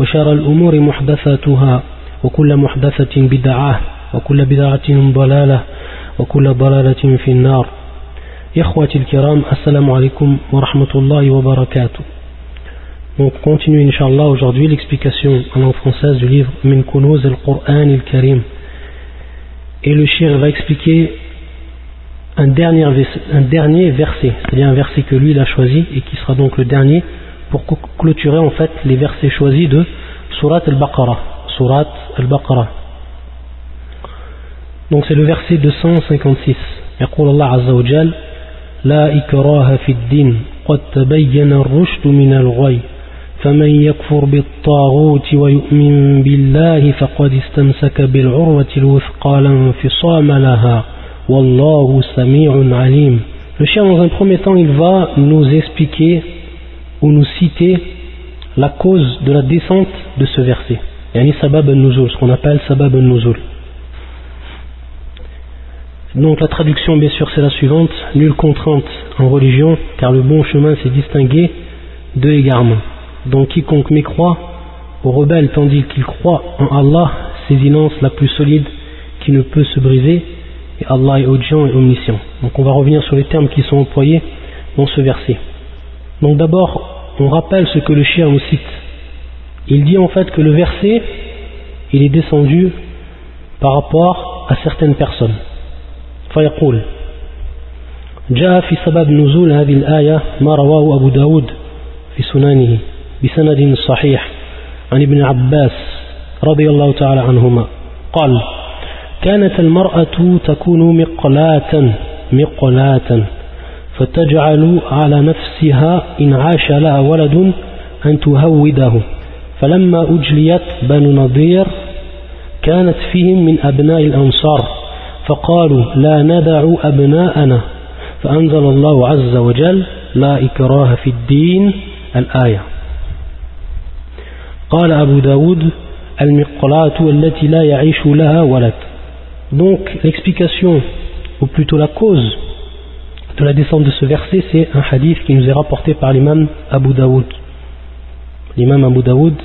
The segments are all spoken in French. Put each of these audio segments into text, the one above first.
وشر الأمور محدثاتها وكل محدثة بدعة وكل بدعة ضلالة وكل ضلالة في النار إخوتي الكرام السلام عليكم ورحمة الله وبركاته Donc on continue Inch'Allah aujourd'hui l'explication en langue française du livre Min Kunuz al-Qur'an al-Karim. Et le shir va expliquer un dernier, un dernier verset, c'est-à-dire un verset que lui il a choisi et qui sera donc le dernier pour clôturer en fait les versets choisis de Surat al-Baqarah. Surat al-Baqarah. Donc c'est le verset 256. يقول الله عز وجل لا إكراه في الدين قد تبين الرشد من الغي فمن يكفر بالطاغوت ويؤمن بالله فقد استمسك بالعروة الوثقى لا انفصام لها والله سميع عليم Le chien dans un premier temps il va nous expliquer ou nous citer la cause de la descente de ce verset. Yani sabab al-nuzul, ce qu'on appelle sabab al-nuzul. Donc la traduction bien sûr c'est la suivante, nulle contrainte en religion, car le bon chemin s'est distingué de égarement. Donc quiconque mécroit au rebelle tandis qu'il croit en Allah, sésinance la plus solide qui ne peut se briser, et Allah est audient et omniscient. Donc on va revenir sur les termes qui sont employés dans ce verset. Donc d'abord, on rappelle ce que le chien nous cite. Il dit en fait que le verset, il est descendu par rapport à certaines personnes. فيقول جاء في سبب نزول هذه الآية ما رواه أبو داود في سنانه بسند صحيح عن ابن عباس رضي الله تعالى عنهما قال كانت المرأة تكون مقلاة مقلاة فتجعل على نفسها إن عاش لها ولد أن تهوده. فلما أجليت بنو نضير كانت فيهم من أبناء الأنصار فقالوا لا ندع أبناءنا. فأنزل الله عز وجل لا إكراه في الدين الآية. قال أبو داود المقلاة التي لا يعيش لها ولد. Donc l'explication, ou plutôt la cause de la descente de ce verset, c'est un hadith qui nous est rapporté par l'imam Abu Daoud. L'imam Abu Daoud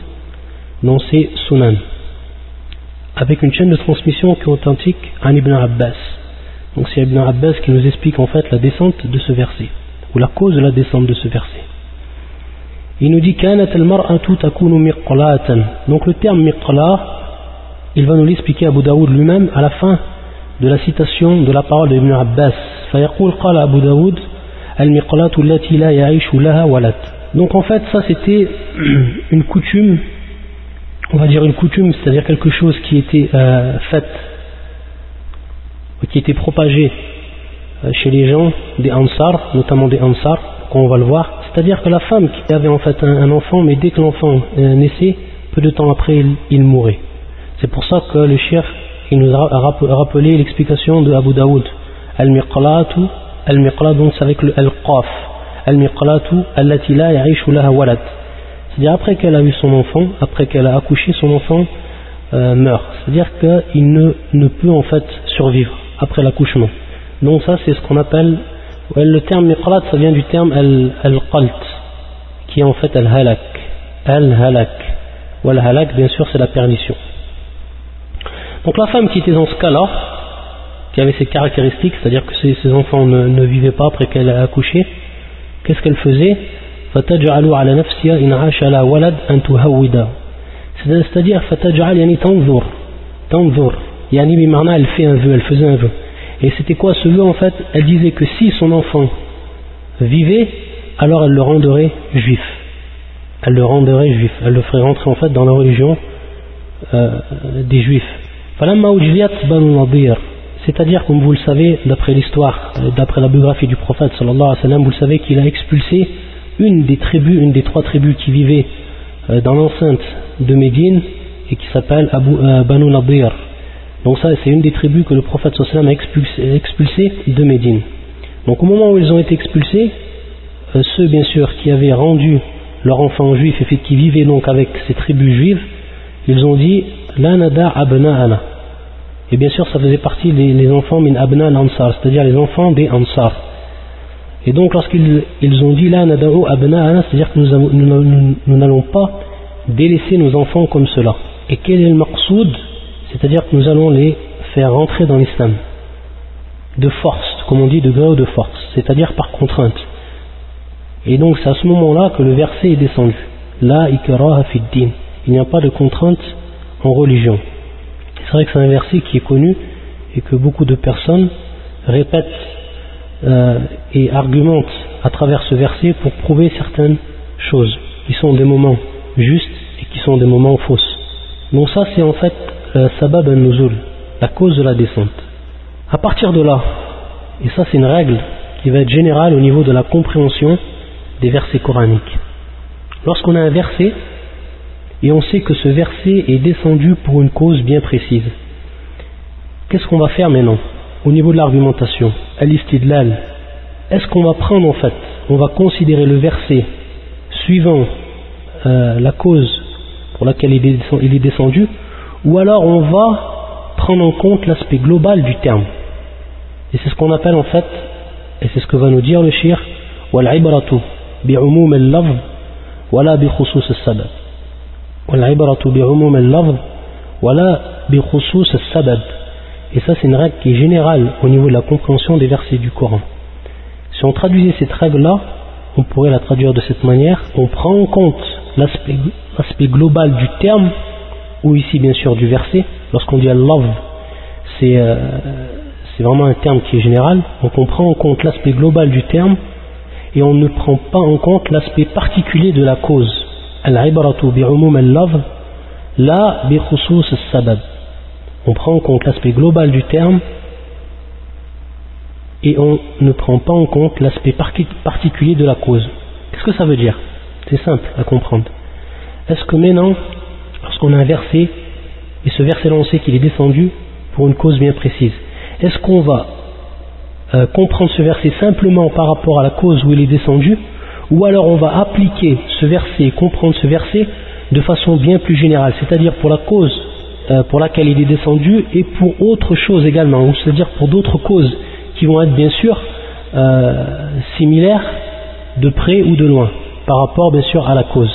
dans ses Sunan. Avec une chaîne de transmission qui est authentique à Ibn Abbas. Donc c'est Ibn Abbas qui nous explique en fait la descente de ce verset, ou la cause de la descente de ce verset. Il nous dit Donc le terme miqla, il va nous l'expliquer Abu Daoud lui-même à la fin de la citation de la parole de Ibn Abbas فيقول قال أبو داود المقلاة التي لا يعيش لها ولد. Donc en fait ça c'était une coutume, on va dire une coutume, c'est-à-dire quelque chose qui était euh, fait, qui était propagé euh, chez les gens des Ansar, notamment des Ansar, comme on va le voir. C'est-à-dire que la femme qui avait en fait un, un enfant, mais dès que l'enfant euh, naissait, peu de temps après il, il mourait. C'est pour ça que le chef il nous a rappelé l'explication de Abu Daoud. Al-miqlatu, al-miqlat donc c'est avec le al-qaf. Al-miqlatu allati la ya'ishu laha walad. C'est-à-dire après qu'elle a eu son enfant, après qu'elle a accouché, son enfant euh, meurt. C'est-à-dire qu'il ne, ne peut en fait survivre après l'accouchement. Donc ça c'est ce qu'on appelle, le terme miqlat ça vient du terme al-qalt, qui est en fait al-halak. Al-halak. Ou al-halak bien sûr c'est la perdition. Donc la femme qui était dans ce cas-là, avait ces caractéristiques, c'est-à-dire que ses, enfants ne, vivaient pas après qu'elle a accouché, qu'est-ce qu'elle faisait C'est-à-dire, elle fait un vœu, elle faisait un vœu. Et c'était quoi ce vœu en fait? Elle disait que si son enfant vivait, alors elle le rendrait juif. Elle le rendrait juif. Elle le ferait rentrer en fait dans la religion euh, des juifs. C'est-à-dire, comme vous le savez, d'après l'histoire, d'après la biographie du prophète vous le savez qu'il a expulsé une des tribus, une des trois tribus qui vivaient dans l'enceinte de Médine, et qui s'appelle Abu euh, Banu Nadir. Donc ça, c'est une des tribus que le prophète a expulsé, expulsé, de Médine. Donc au moment où ils ont été expulsés, euh, ceux bien sûr qui avaient rendu leur enfant juif et qui vivaient donc avec ces tribus juives, ils ont dit La nada. Et bien sûr, ça faisait partie des enfants min abna ansar c'est-à-dire les enfants des ansar. Et donc lorsqu'ils ils ont dit La nada'u abna'ana, c'est-à-dire que nous n'allons pas délaisser nos enfants comme cela. Et quel est le maqsoud? C'est-à-dire que nous allons les faire rentrer dans l'islam. De force, comme on dit, de gré ou de force, c'est-à-dire par contrainte. Et donc c'est à ce moment-là que le verset est descendu. La ikraha fid. Il n'y a pas de contrainte en religion. C'est vrai que c'est un verset qui est connu et que beaucoup de personnes répètent euh, et argumentent à travers ce verset pour prouver certaines choses qui sont des moments justes et qui sont des moments fausses. Donc ça c'est en fait euh, sabab al-nuzul, la cause de la descente. À partir de là, et ça c'est une règle qui va être générale au niveau de la compréhension des versets coraniques. Lorsqu'on a un verset et on sait que ce verset est descendu pour une cause bien précise. Qu'est-ce qu'on va faire maintenant au niveau de l'argumentation? Al-Istidlal. Est-ce qu'on va prendre en fait, on va considérer le verset suivant euh, la cause pour laquelle il est, descendu, ou alors on va prendre en compte l'aspect global du terme? Et c'est ce qu'on appelle en fait, et c'est ce que va nous dire le shir, « wal-ibaratu bi'umum al-lafz wa la bi-khusus al-sabab » والعبرة بعموم اللفظ ولا بخصوص السبب et ça c'est une règle qui est générale au niveau de la compréhension des versets du Coran si on traduisait cette règle là on pourrait la traduire de cette manière on prend en compte l'aspect global du terme ou ici bien sûr du verset lorsqu'on dit love c'est euh, c'est vraiment un terme qui est général donc on prend en compte l'aspect global du terme et on ne prend pas en compte l'aspect particulier de la cause. On prend en compte l'aspect global du terme et on ne prend pas en compte l'aspect particulier de la cause. Qu'est-ce que ça veut dire? C'est simple à comprendre. Est-ce que maintenant, lorsqu'on a un verset, et ce verset-là on sait qu'il est descendu pour une cause bien précise, est-ce qu'on va euh, comprendre ce verset simplement par rapport à la cause où il est descendu, ou alors on va appliquer ce verset et comprendre ce verset de façon bien plus générale, c'est-à-dire pour la cause euh, pour laquelle il est descendu et pour autre chose également, c'est-à-dire pour d'autres causes qui vont être bien sûr euh, similaires de près ou de loin, par rapport bien sûr à la cause.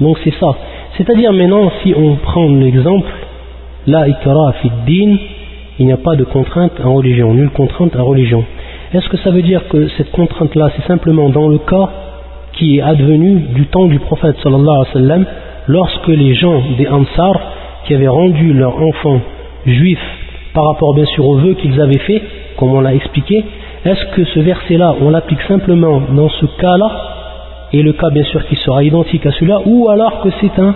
Donc c'est ça. C'est-à-dire maintenant, si on prend l'exemple, la ikra fi din, il n'y a pas de contrainte en religion, nulle contrainte en religion. Est-ce que ça veut dire que cette contrainte-là, c'est simplement dans le cas qui est advenu du temps du prophète sallallahu alayhi wa sallam, lorsque les gens des Ansar, qui avaient rendu leur enfant juif par rapport bien sûr aux vœux qu'ils avaient fait, comme on l'a expliqué, est-ce que ce verset-là, on l'applique simplement dans ce cas-là, et le cas bien sûr qui sera identique à celui-là, ou alors que c'est un,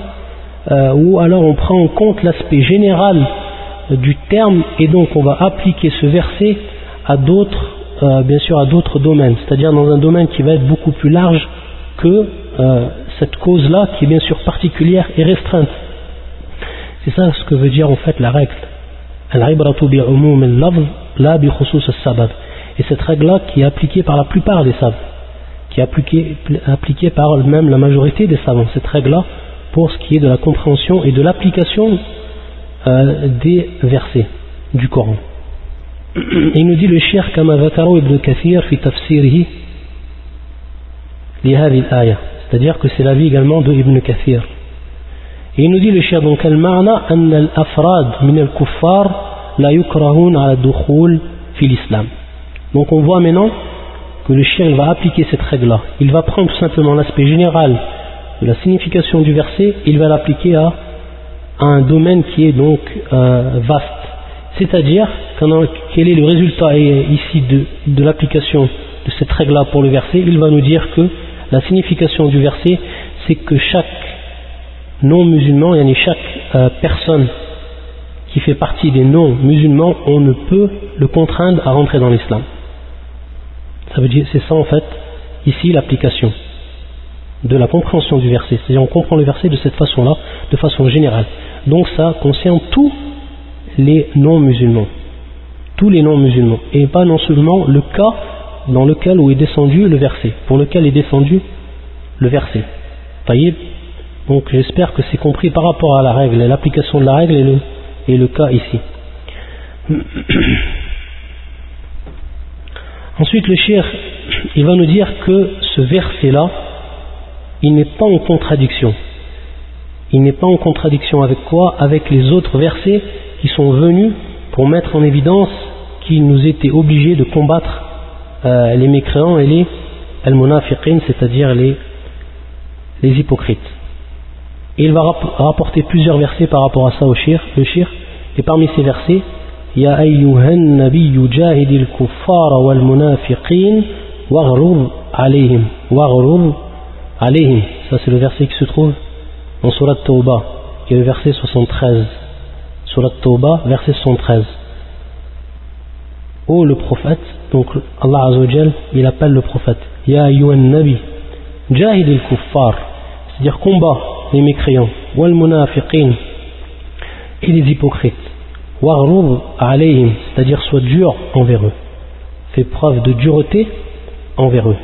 euh, ou alors on prend en compte l'aspect général du terme et donc on va appliquer ce verset à d'autres, euh, bien sûr à d'autres domaines, c'est-à-dire dans un domaine qui va être beaucoup plus large que euh, cette cause-là, qui est bien sûr particulière, est restreinte. C'est ça ce que veut dire en fait la règle. Et cette règle-là qui est appliquée par la plupart des savants, qui est appliquée, appliquée par même la majorité des savants, cette règle-là pour ce qui est de la compréhension et de l'application euh, des versets du Coran. Et il nous dit le shir kama ibn Kathir fi tafsirihi c'est-à-dire que c'est l'avis également de Ibn Kathir et il nous dit le shir donc المعنى أن الأفراد من الكفار لا يكرهون على الدخول في l'islam donc on voit maintenant que le shir il va appliquer cette règle là il va prendre tout simplement l'aspect général de la signification du verset il va l'appliquer à un domaine qui est donc euh, vaste. C'est-à-dire, quel est le résultat ici de, l'application de cette règle-là pour le verset Il va nous dire que la signification du verset, c'est que chaque non-musulman, yani chaque euh, personne qui fait partie des non-musulmans, on ne peut le contraindre à rentrer dans l'islam. Ça veut dire, c'est ça en fait, ici l'application de la compréhension du verset. C'est-à-dire on comprend le verset de cette façon-là, de façon générale. Donc ça concerne tous les non-musulmans. Tous les non-musulmans. Et pas non seulement le cas dans lequel où est descendu le verset, pour lequel est descendu le verset. Donc j'espère que c'est compris par rapport à la règle, l'application de la règle et le, le cas ici. Ensuite, le shir, il va nous dire que ce verset-là, il n'est pas en contradiction. Il n'est pas en contradiction avec quoi? Avec les autres versets qui sont venus pour mettre en évidence qu'il nous était obligé de combattre euh, les mécréants et les al-munafiqin, c'est-à-dire les, les hypocrites. Et il va rapporter plusieurs versets par rapport à ça au shir, le shir, et parmi ces versets, يا أيها النبي جاهد الكفار والمنافقين واغرر عليهم واغرر عليهم ça c'est le verset qui se trouve en Surat Tawbah qui est le verset 73 Surat Tawbah verset 73 oh le prophète donc Allah Azzawajal il appelle le prophète Ya ayyuhan nabi jahid al-kuffar c'est-à-dire combat les mécréants wal munafiqin et les hypocrites c'est-à-dire soit dur envers eux. Fait preuve de dureté envers eux.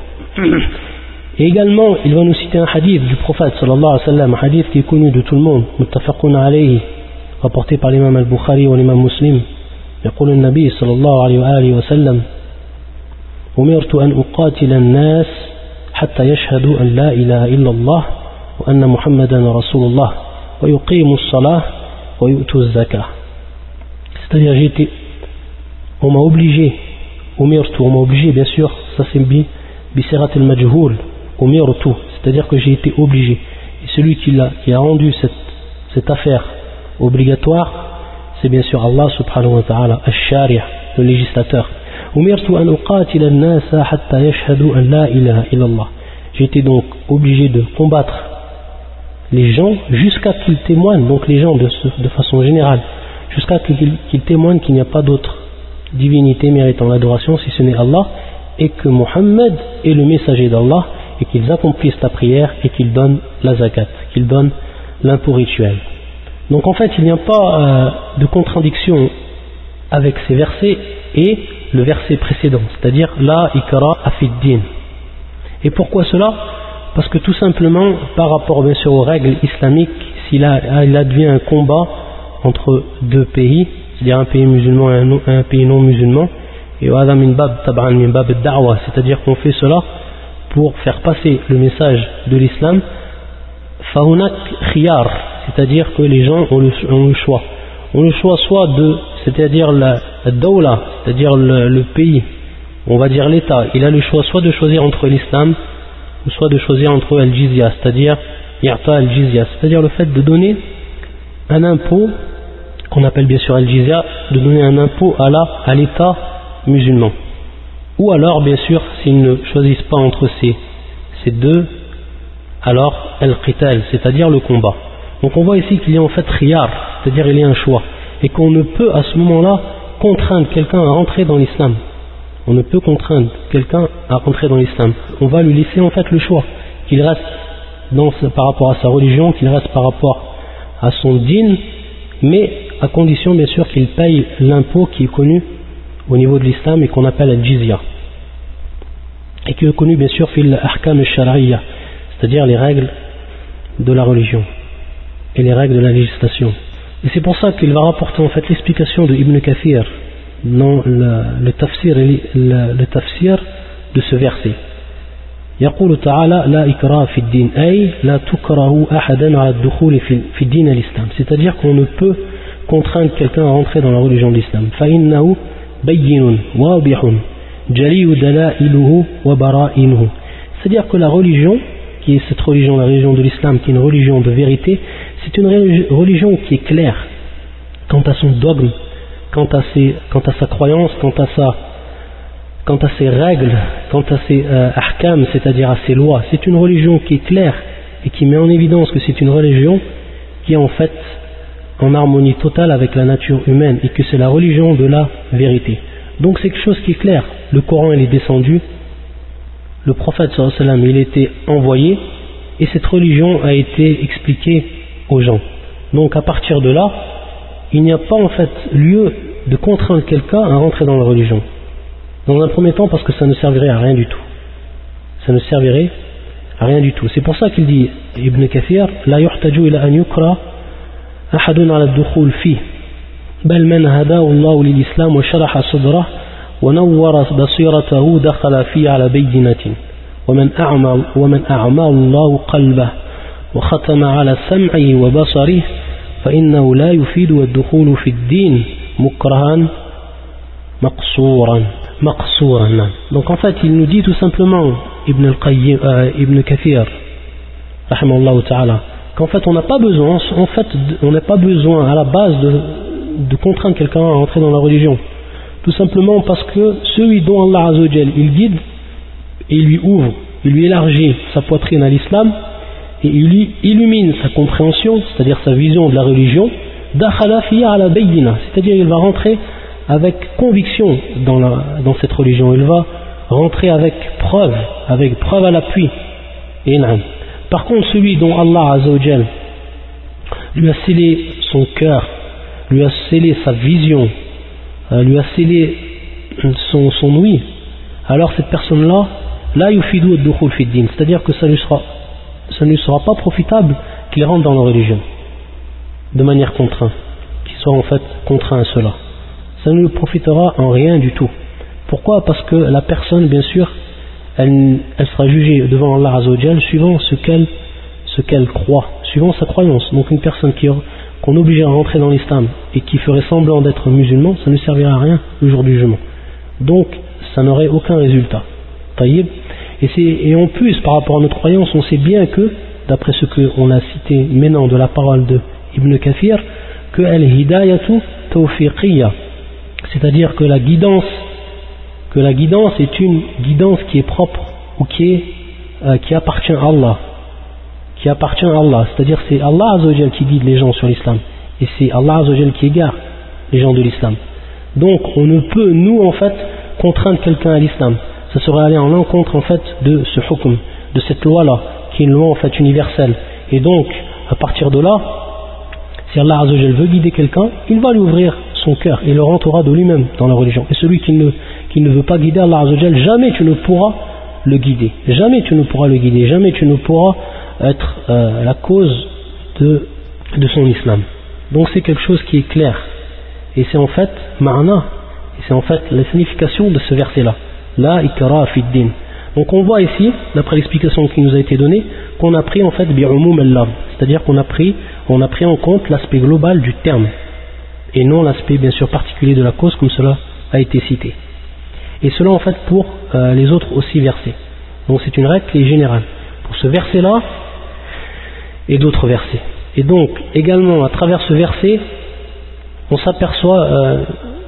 Et également, il va nous citer un hadith du prophète sallallahu alayhi wa sallam, un hadith qui est connu de tout le monde, muttafaqun alayhi, rapporté par l'imam al-Bukhari ou l'imam muslim. يقول النبي صلى الله عليه وآله وسلم أمرت أن أقاتل الناس حتى يشهدوا أن لا إله إلا الله وأن محمدا رسول الله ويقيموا الصلاة ويؤتوا الزكاة. C'est-à-dire on m'a obligé أمرت on m'a obligé bien sûr المجهول أمرت c'est-à-dire que j'ai été obligé. Et celui qui qui a rendu cette cette affaire obligatoire c'est bien sûr Allah subhanahu wa ta'ala, le législateur. Été donc obligé de combattre les gens jusqu'à qu'ils témoignent, donc les gens de, façon générale, jusqu'à qu'il témoigne qu'il n'y a pas d'autre divinité méritant l'adoration si ce n'est Allah et que Mohammed est le messager d'Allah et qu'ils accomplissent la prière et qu'ils donnent la zakat, qu'ils donnent l'impôt rituel. Donc en fait il n'y a pas euh, de contradiction avec ces versets et le verset précédent, c'est-à-dire la ikara afiddin. Et pourquoi cela? Parce que tout simplement par rapport bien sûr aux règles islamiques, s'il advient un combat entre deux pays, c'est-à-dire un pays musulman et un, pays non musulman, et c'est-à-dire qu'on fait cela pour faire passer le message de l'islam, c'est-à-dire que les gens ont le, choix. Ont le choix soit de, c'est-à-dire la, dawla, c'est-à-dire le, pays, on va dire l'État, il a le choix soit de choisir entre l'islam, ou soit de choisir entre al-jizya, c'est-à-dire al-jizya, c'est-à-dire le fait de donner un impôt qu'on appelle bien sûr al-jizya, de donner un impôt à la, à l'État musulman. Ou alors, bien sûr, s'ils ne choisissent pas entre ces, ces deux, alors al-qital, c'est-à-dire le combat. Donc on voit ici qu'il y a en fait riyar, c'est-à-dire il y a un choix, et qu'on ne peut à ce moment-là contraindre quelqu'un à rentrer dans l'islam. On ne peut contraindre quelqu'un à rentrer dans l'islam. On va lui laisser en fait le choix, qu'il reste par rapport à sa religion, qu'il reste par rapport à son din, mais à condition bien sûr qu'il paye l'impôt qui est connu au niveau de l'islam et qu'on appelle la jizya et qui est connu bien sûr fil ahkam al c'est-à-dire les règles de la religion et les règles de la législation et c'est pour ça qu'il va rapporter en fait l'explication de Ibn Kathir dans le, tafsir, le tafsir de ce verset يقول تعالى لا إكراه في الدين أي لا تكره أحدا على الدخول في الدين الإسلام c'est-à-dire qu'on ne peut contraindre quelqu'un à rentrer dans la religion de l'islam فإنه بين واضح جلي دلائله وبرائنه c'est-à-dire que la religion qui est cette religion, la religion de l'islam qui est une religion de vérité c'est une religion qui est claire quant à son dogme quant à, ses, quant à sa croyance quant à sa quant à ses règles, quant à ses euh, c'est-à-dire à ses lois. C'est une religion qui est claire et qui met en évidence que c'est une religion qui est en fait en harmonie totale avec la nature humaine et que c'est la religion de la vérité. Donc c'est quelque chose qui est clair. Le Coran il est descendu, le prophète il été envoyé et cette religion a été expliquée aux gens. Donc à partir de là, il n'y a pas en fait lieu de contraindre quelqu'un à rentrer dans la religion. Dans un premier temps parce que ça ne servirait à rien du tout. Ça ne servirait à rien du tout. C'est pour ça qu'il dit Ibn Kathir لا يحتاج إلى أن يكره أحد على الدخول فيه بل من هداه الله للإسلام وشرح صدره ونور بصيرته دخل فيه على بينة ومن أعمى, ومن أعمى الله قلبه وختم على سمعه وبصره فإنه لا يفيد الدخول في الدين مكرها مقصورا مقصورا donc en fait il nous dit tout simplement Ibn, al-Qayyim, euh, Ibn Kathir ta'ala qu'en fait on n'a pas besoin en fait on n'a pas besoin à la base de, de contraindre quelqu'un à entrer dans la religion tout simplement parce que celui dont Allah Azzawajal il guide et il lui ouvre il lui élargit sa poitrine à l'islam et il illumine sa compréhension, c'est-à-dire sa vision de la religion, c'est-à-dire il va rentrer avec conviction dans, cette religion, il va rentrer avec preuve, avec preuve à l'appui. Par contre, celui dont Allah Azzawajal lui a scellé son cœur, lui a scellé sa vision, euh, lui a scellé son, son oui, alors cette personne-là, là yufidu c'est-à-dire que ça lui sera ce ne sera pas profitable qu'il rentre dans la religion de manière contrainte, qu'il soit en fait contraint à cela. Ça ne profitera en rien du tout. Pourquoi? Parce que la personne, bien sûr, elle, sera jugée devant Allah Azzawajal suivant ce qu'elle croit, suivant sa croyance. Donc une personne qu'on obligeait à rentrer dans l'islam et qui ferait semblant d'être musulman, ça ne servira à rien le jour du jugement. Donc ça n'aurait aucun résultat. Et, en plus, par rapport à notre croyance, on sait bien que, d'après ce qu'on a cité maintenant de la parole de Ibn Kathir, que al-hidayatu tawfiqiyya, c'est-à-dire que la guidance, que la guidance est une guidance qui est propre ou qui, est, euh, qui appartient à Allah, qui appartient à Allah, c'est-à-dire c'est Allah qui guide les gens sur l'islam, et c'est Allah qui égare les gens de l'islam. Donc on ne peut, nous en fait, contraindre quelqu'un à l'islam ça serait aller en l'encontre en fait de ce hukm, de cette loi-là, qui est une loi en fait universelle. Et donc, à partir de là, si Allah Azzawajal veut guider quelqu'un, il va lui ouvrir son cœur et le rentrera de lui-même dans la religion. Et celui qui ne, qui ne veut pas guider Allah Azzawajal, jamais tu ne pourras le guider. Jamais tu ne pourras le guider. Jamais tu ne pourras être euh, la cause de, de son islam. Donc c'est quelque chose qui est clair. Et c'est en fait ma'na. Et c'est en fait la signification de ce verset-là. La ikra din. Donc on voit ici, d'après l'explication qui nous a été donnée, qu'on a pris en fait bi'umum al c'est-à-dire qu'on a pris, on a pris en compte l'aspect global du terme, et non l'aspect bien sûr particulier de la cause comme cela a été cité. Et cela en fait pour euh, les autres aussi versets. Donc c'est une règle qui est générale. Pour ce verset-là et d'autres versets. Et donc également à travers ce verset, on s'aperçoit euh,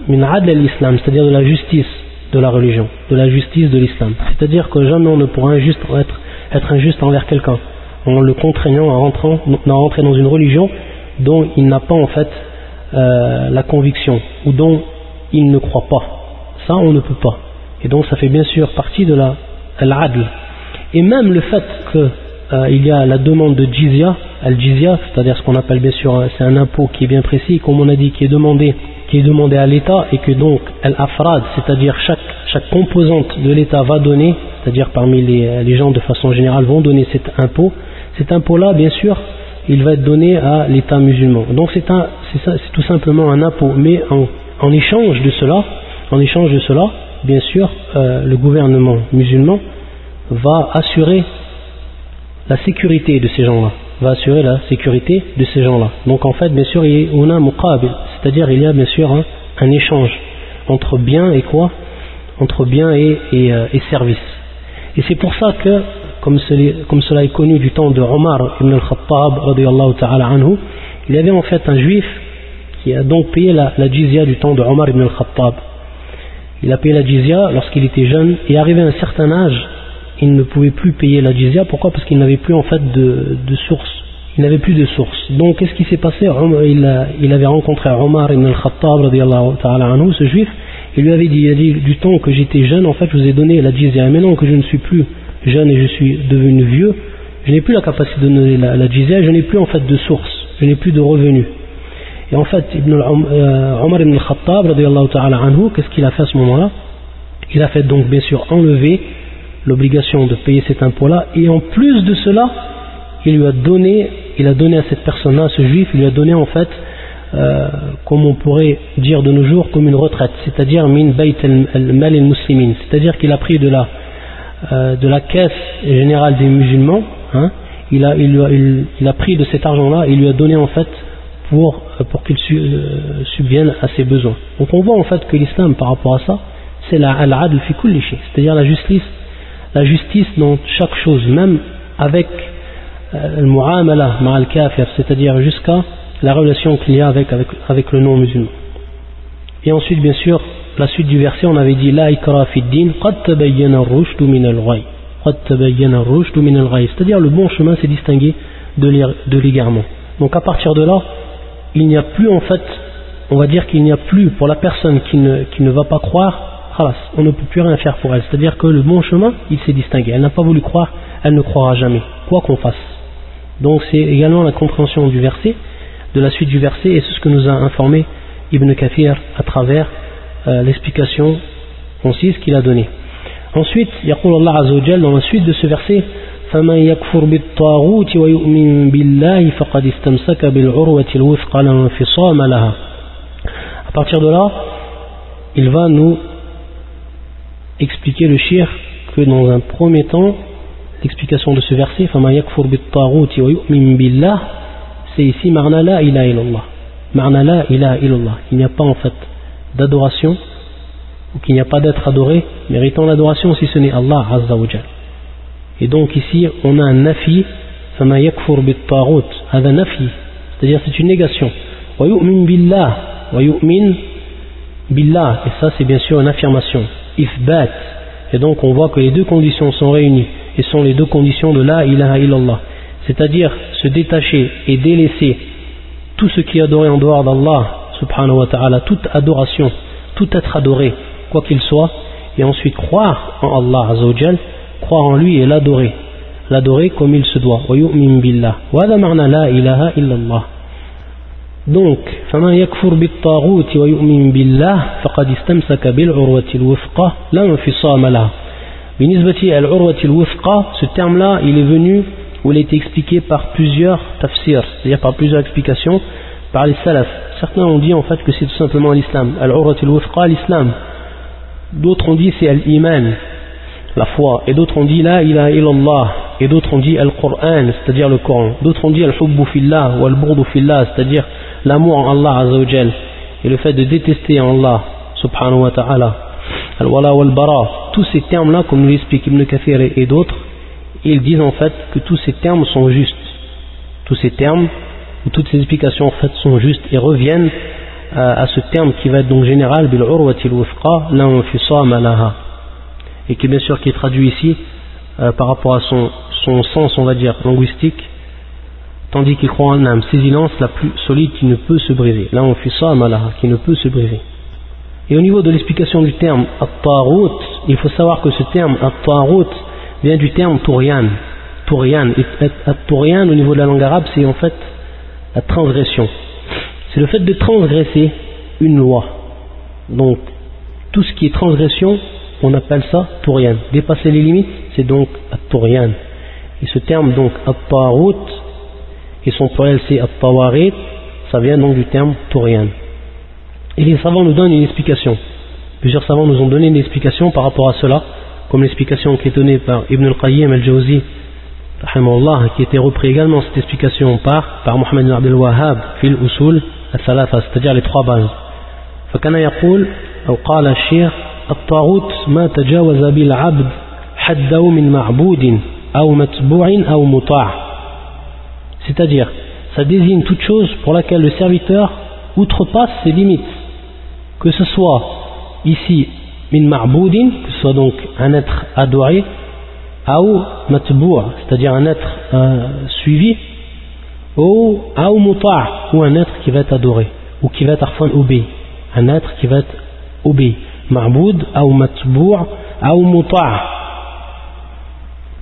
une adl l'islam, c'est-à-dire de la justice de la religion, de la justice de l'islam. C'est-à-dire que jamais on ne pourra être, être injuste envers quelqu'un en le contraignant à, rentrer dans une religion dont il n'a pas en fait euh, la conviction ou dont il ne croit pas. Ça, on ne peut pas. Et donc ça fait bien sûr partie de la l'adl. Et même le fait qu'il euh, y a la demande de jizya, al-jizya, c'est-à-dire ce qu'on appelle bien sûr, c'est un impôt qui est bien précis, comme on a dit, qui est demandé qui est demandé à l'État et que donc al-afrad, c'est-à-dire chaque, chaque composante de l'État va donner, c'est-à-dire parmi les, gens de façon générale vont donner cet impôt, cet impôt-là, bien sûr, il va être donné à l'État musulman. Donc c'est tout simplement un impôt, mais en, en, échange de cela, en échange de cela, bien sûr, euh, le gouvernement musulman va assurer la sécurité de ces gens-là va assurer la sécurité de ces gens-là. Donc en fait, bien sûr, on a muqabil, c'est-à-dire il y a bien sûr un, échange entre bien et quoi? Entre bien et, et, euh, et service. Et c'est pour ça que, comme, cela est connu du temps de Omar ibn al-Khattab, il y avait en fait un juif qui a donc payé la, la jizya du temps de Omar ibn al-Khattab. Il a payé la jizya lorsqu'il était jeune et arrivé à un certain âge, il ne pouvait plus payer la jizya. Pourquoi? Parce qu'il n'avait plus en fait de, source. Il n'avait plus de source. Donc qu'est-ce qui s'est passé? Il, il, avait rencontré Omar ibn al-Khattab, ce juif, il lui avait dit, il a dit, du temps que j'étais jeune, en fait, je vous ai donné la jizya. Et maintenant que je ne suis plus jeune et je suis devenu vieux, je n'ai plus la capacité de donner la, la je n'ai plus en fait de source. je n'ai plus de revenus. Et en fait, Ibn euh, Omar ibn al-Khattab, qu'est-ce qu'il a fait à ce moment-là? Il a fait donc bien sûr enlever l'obligation de payer cet impôt-là, et en plus de cela, il lui a donné, il a donné à cette personne-là, à ce juif, il lui a donné en fait, euh, comme on pourrait dire de nos jours, comme une retraite, c'est-à-dire min bayt al-mal al-muslimin, c'est-à-dire qu'il a pris de la, euh, de la caisse générale des musulmans, hein, il, a, il, il, a pris de cet argent-là, il lui a donné en fait pour, euh, qu'il euh, subvienne à ses besoins. Donc on voit en fait que l'islam par rapport à ça, c'est la al-adl c'est-à-dire la justice, la justice dans chaque chose, même avec le mu'amala ma'al kafir, c'est-à-dire jusqu'à la relation qu'il y a avec, avec, avec le non-musulman. Et ensuite, bien sûr, la suite du verset, on avait dit La ikra din, qad tabayyana ar-rushdu min al-ghay. Qad al-ghay. C'est-à-dire le bon chemin s'est distingué de l'égarement. Donc à partir de là, il n'y a plus en fait, on va dire qu'il n'y a plus pour la personne qui ne, qui ne va pas croire, on ne peut plus rien faire pour elle. C'est-à-dire que le bon chemin, il s'est distingué. Elle n'a pas voulu croire, elle ne croira jamais, quoi qu'on fasse. Donc c'est également la compréhension du verset, de la suite du verset, et c'est ce que nous a informé Ibn Kathir à travers euh, l'explication concise qu'il a donnée. Ensuite, يقول الله عز وجل dans la suite de ce verset فمن يكفر بالطاغوت ويؤمن بالله فقد استمسك بالعروة الوثقى لا انفصام لها à partir de là il va nous expliquer le shir que dans un premier temps l'explication de ce verset فمن يكفر بالطاغوت ويؤمن بالله c'est ici marna la ilaha illallah marna la ilaha illallah il n'y a pas en fait d'adoration ou qu'il n'y a pas d'être adoré méritant l'adoration si ce n'est Allah Azza wa Et donc ici on a un nafi, fama yakfur bit nafi, c'est-à-dire c'est une négation. Wa yu'min billah, wa yu'min billah, et ça c'est bien sûr une affirmation. Et donc on voit que les deux conditions sont réunies, et sont les deux conditions de la ilaha illallah. C'est-à-dire se détacher et délaisser tout ce qui est adoré en dehors d'Allah subhanahu wa ta'ala, toute adoration, tout être adoré, quoi qu'il soit, et ensuite croire en Allah croire en lui et l'adorer, l'adorer comme il se doit. Donc, فمن يكفر بالطاغوت ويؤمن بالله فقد استمسك بالعروة الوثقى لا انفصام لها بالنسبة العروة الوثقى ce terme là il est venu ou il a été expliqué par plusieurs tafsirs c'est-à-dire par plusieurs explications par les salafs certains ont dit en fait que c'est tout simplement l'islam al-urwa al-wuthqa l'islam d'autres ont dit c'est al-iman la foi et d'autres ont dit la ilaha illallah et d'autres ont dit al-Qur'an c'est-à-dire le Coran d'autres ont dit al-hubbu fillah ou al-burdu fillah c'est-à-dire l'amour en Allah azawajal et le fait de détester en Allah subhanahu wa ta'ala. Al-wala wal-bara tous ces termes là comme nous l'explique Ibn Kathir et d'autres ils disent en fait que tous ces termes sont justes. Tous ces termes ou toutes ces explications en fait sont justes et reviennent euh, à, ce terme qui va être donc général et qui bien sûr qui est traduit ici euh, par rapport à son, son, sens on va dire linguistique tandis qu'il croit en âme lance la plus solide qui ne peut se briser. Là on fait ça malaha qui ne peut se briser. Et au niveau de l'explication du terme at il faut savoir que ce terme at vient du terme tourian. Tourian. Et at au niveau de la langue arabe c'est en fait la transgression. C'est le fait de transgresser une loi. Donc tout ce qui est transgression on appelle ça tourian. Dépasser les limites, c'est donc at Et ce terme donc at et son pluriel c'est at ça vient donc du terme tourian. Et les savants nous donnent une explication. Plusieurs savants nous ont donné une explication par rapport à cela, comme l'explication qui est donnée par Ibn al-Qayyim al-Jawzi, qui était repris également cette explication par, par Mohamed ibn Abdel Wahhab, fil usul al-thalatha, c'est-à-dire les trois bases. فكان يقول أو قال الشيخ الطاغوت ما تجاوز بالعبد حده من معبود أو متبوع أو مطاع c'est-à-dire, ça désigne toute chose pour laquelle le serviteur outrepasse ses limites. Que ce soit ici, min ma'boudin, que ce soit donc un être adoré, ou matbour, c'est-à-dire un être euh, suivi, ou aou muta' ou un être qui va être adoré, ou qui va être arfan obéi, un être qui va être obéi. Ma'boud, ou matbour, ou muta'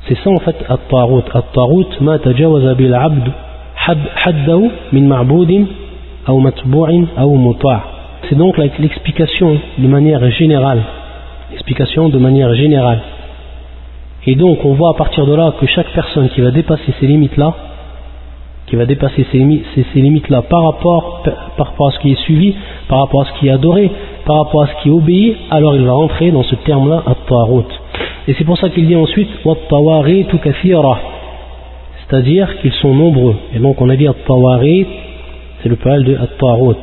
C'est ça en fait, At-Tarut. At-Tarut, ma min. C'est donc l'explication de manière générale. L'explication de manière générale. Et donc on voit à partir de là que chaque personne qui va dépasser ces limites-là, qui va dépasser ces, limites-là par rapport, par rapport à ce qui est suivi, par rapport à ce qui est adoré, par rapport à ce qui est obéi, alors il va rentrer dans ce terme-là, at-Tarut. Et c'est pour ça qu'il dit ensuite, c'est-à-dire qu'ils sont nombreux. Et donc on a dit at-tawarit, c'est le pluriel de at-ta'arut.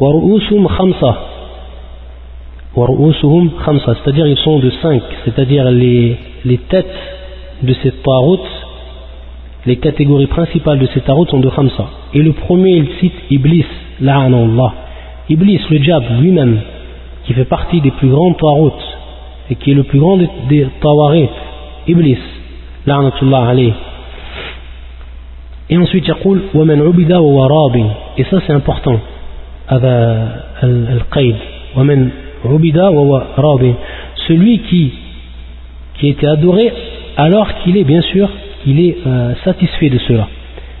Wa ru'usum khamsa, c'est-à-dire ils sont de cinq, c'est-à-dire les, les têtes de ces tarout, les catégories principales de ces tarout sont de khamsa. Et le premier, il cite Iblis, la'anallah. Iblis, le diable lui-même, qui fait partie des plus grands tarout, et qui est le plus grand des tawarit, Iblis, la'anatullah alayh. Et ensuite, يقول ومن عبد ووراب et ça c'est important هذا القيد ومن celui qui, qui était adoré alors qu'il est bien sûr il est euh, satisfait de cela.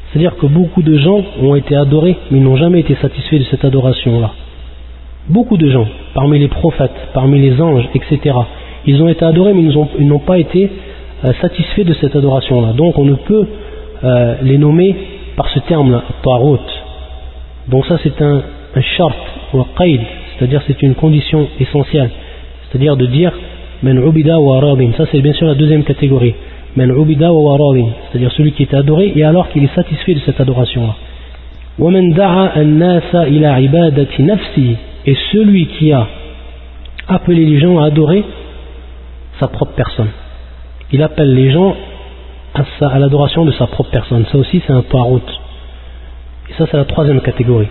C'est-à-dire que beaucoup de gens ont été adorés mais n'ont jamais été satisfaits de cette adoration-là. Beaucoup de gens, parmi les prophètes, parmi les anges, etc. Ils ont été adorés mais ils n'ont pas été euh, satisfaits de cette adoration-là. Donc on ne peut euh, les nommer par ce terme-là, ta'arut. Donc ça c'est un, un ou un qaid c'est-à-dire c'est une condition essentielle, c'est-à-dire de dire men ubida wa ça c'est bien sûr la deuxième catégorie, men ubida wa c'est-à-dire celui qui est adoré et alors qu'il est satisfait de cette adoration-là et celui qui a appelé les gens à adorer sa propre personne. Il appelle les gens à, l'adoration de sa propre personne. Ça aussi, c'est un tarout. Et ça, c'est la troisième catégorie.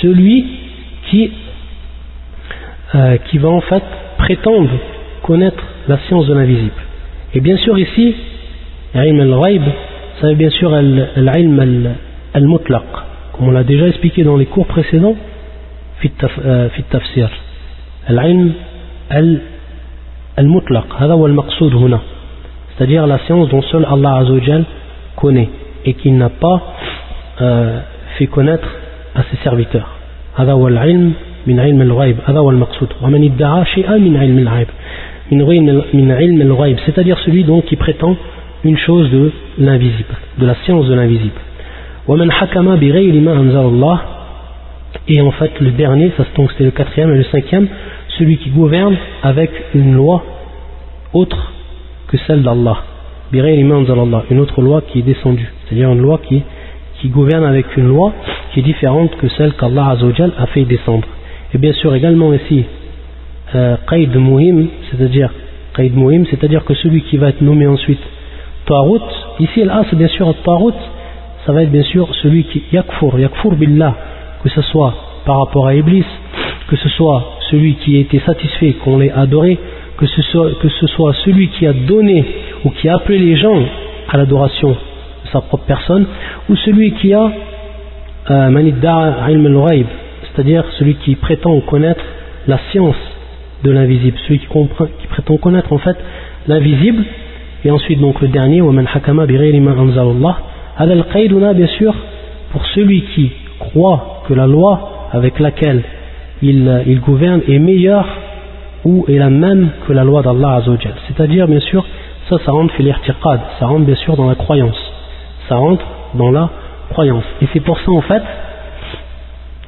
Celui qui, euh, qui va en fait prétendre connaître la science de l'invisible. Et bien sûr ici, ilm al ça veut bien sûr l'ilm al-mutlaq comme on l'a déjà expliqué dans les cours précédents في التفسير العلم المطلق هذا هو المقصود هنا c'est-à-dire la science dont seul Allah Azzawajal connaît et qu'il n'a pas euh, fait connaître à ses serviteurs. هذا هو العلم من علم الغيب هذا هو المقصود ومن ادعى شيئا من علم الغيب من علم الغيب c'est-à-dire celui donc qui prétend une chose de l'invisible, de la science de l'invisible. Et en fait, le dernier, ça donc c'est le quatrième et le cinquième, celui qui gouverne avec une loi autre que celle d'Allah. Une autre loi qui est descendue, c'est-à-dire une loi qui, qui gouverne avec une loi qui est différente que celle qu'Allah a fait descendre. Et bien sûr, également ici, euh, Qaid Muhim, c'est-à-dire Muhim, c'est-à-dire que celui qui va être nommé ensuite Tarut, ici c'est bien sûr Tarut, ça va être bien sûr celui qui Yakfur, Yakfur Billah, que ce soit par rapport à Iblis, que ce soit celui qui a été satisfait qu'on l'ait adoré, que ce, soit, que ce soit celui qui a donné ou qui a appelé les gens à l'adoration de sa propre personne, ou celui qui a euh, c'est-à-dire celui qui prétend connaître la science de l'invisible, celui qui, comprend, qui prétend connaître en fait l'invisible, et ensuite donc le dernier, hakama bien sûr, pour celui qui croit que la loi avec laquelle il, il gouverne est meilleure ou est la même que la loi d'Allah Azzawajal. C'est-à-dire, bien sûr, ça, ça rentre l'irtiqad, ça rentre bien sûr dans la croyance. Ça rentre dans la croyance. Et c'est pour ça, en fait,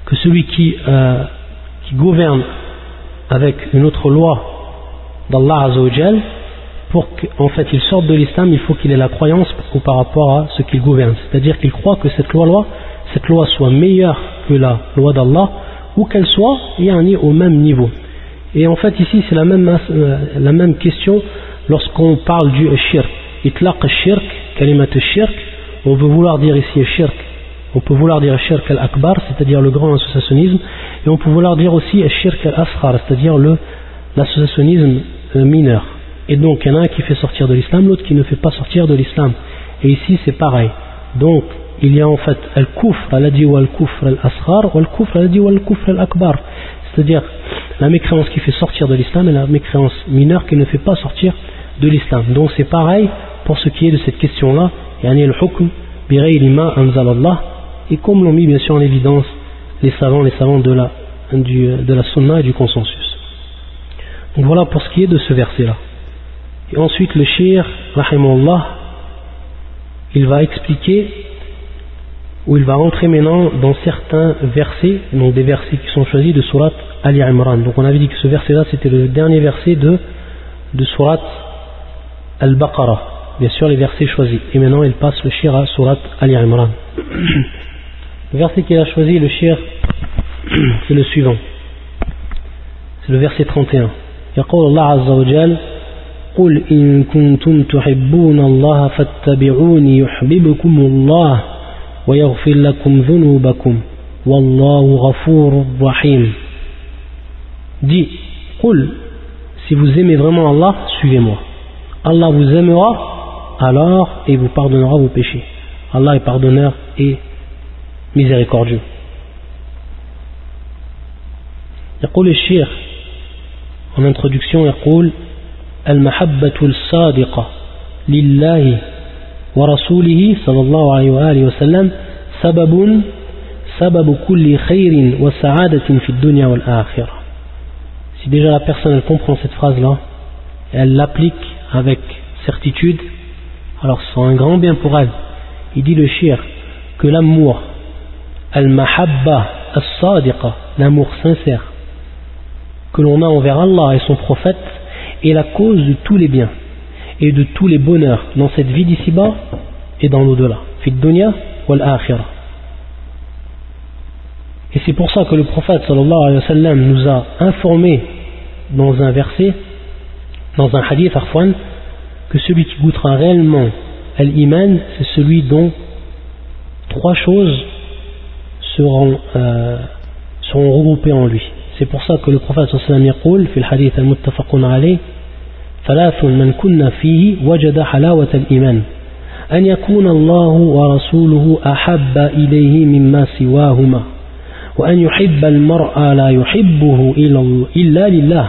que celui qui, euh, gouverne avec une autre loi d'Allah Azzawajal, pour qu'en fait il sorte de l'islam, il faut qu'il ait la croyance par rapport à ce qu'il gouverne. C'est-à-dire qu'il croit que cette loi, cette loi soit meilleure que la loi d'Allah, ou qu'elle soit au même niveau. Et en fait, ici, c'est la même, euh, la même question lorsqu'on parle du shirk. Itlaq shirk, kalimat shirk, on veut vouloir dire ici shirk. On peut vouloir dire shirk al-akbar, c'est-à-dire le grand associationnisme, et on peut vouloir dire aussi shirk al-asghar, c'est-à-dire l'associationnisme euh, mineur. Et donc, il y en a un qui fait sortir de l'islam, l'autre qui ne fait pas sortir de l'islam. Et ici, c'est pareil. Donc, il y a en fait al-kufr, al-adi al-kufr al-asghar, ou al-kufr, al-adi al-kufr al-akbar. C'est-à-dire, la mécréance qui fait sortir de l'islam et la mécréance mineure qui ne fait pas sortir de l'islam. Donc c'est pareil pour ce qui est de cette question-là, yani al-hukm lima anzalallah, et comme l'ont mis bien sûr en évidence les savants, les savants de la, de la sunna et du consensus. Donc voilà pour ce qui est de ce verset-là. Et ensuite le shir, rahimahullah, il va expliquer où il va rentrer maintenant dans certains versets, donc des versets qui sont choisis de Surat Ali Imran. Donc on avait dit que ce verset-là c'était le dernier verset de, de Surat Al-Baqarah. Bien sûr les versets choisis. Et maintenant il passe le shir à Surat Ali Imran. Le verset qu'il a choisi, le shir, c'est le suivant. C'est le verset 31. يقول الله عز وجل قل إن كنتم تحبون الله فاتبعوني يحببكم الله ويغفر لكم ذنوبكم والله غفور رحيم Dis, قل si vous aimez vraiment Allah, suivez-moi. Allah vous aimera alors et vous pardonnera vos péchés. Allah est pardonneur et miséricordieux. يقول الشيخ en introduction يقول المحبة الصادقة لله ورسوله صلى الله عليه وآله وسلم سبب سبب كل خير وسعادة في الدنيا والآخرة si déjà la personne elle comprend cette phrase là et elle l'applique avec certitude alors c'est un grand bien pour elle il dit le shir que l'amour al-mahabba as-sadiqa l'amour sincère que l'on a envers Allah et son prophète est la cause de tous les biens et de tous les bonheurs dans cette vie d'ici-bas et dans l'au-delà. Et c'est pour ça que le prophète sallallahu nous a informé dans un verset, dans un hadith arfwan, que celui qui goûtera réellement al-iman, c'est celui dont trois choses seront, euh, seront regroupées en lui. C'est pour ça que le prophète sallam dit, في الحديث المتفق عليه ثلاث من كنا فيه وجد حلاوة الإيمان أن يكون الله ورسوله أحب إليه مما سواهما وأن يحب المرء لا يحبه إلا لله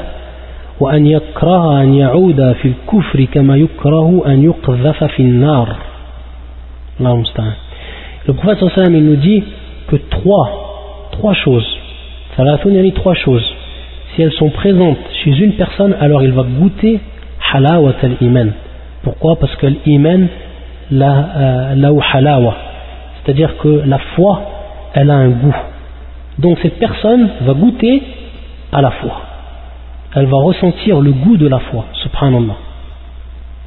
وأن يكره أن يعود في الكفر كما يكره أن يقذف في النار Le prophète sallam il nous dit que trois, trois choses, Salafoun il y a trois choses. Si elles sont présentes chez une personne, alors il va goûter halawat al-iman. Pourquoi? Parce que l'iman, la euh, halawa. C'est-à-dire que la foi, elle a un goût. Donc cette personne va goûter à la foi. Elle va ressentir le goût de la foi, subhanallah.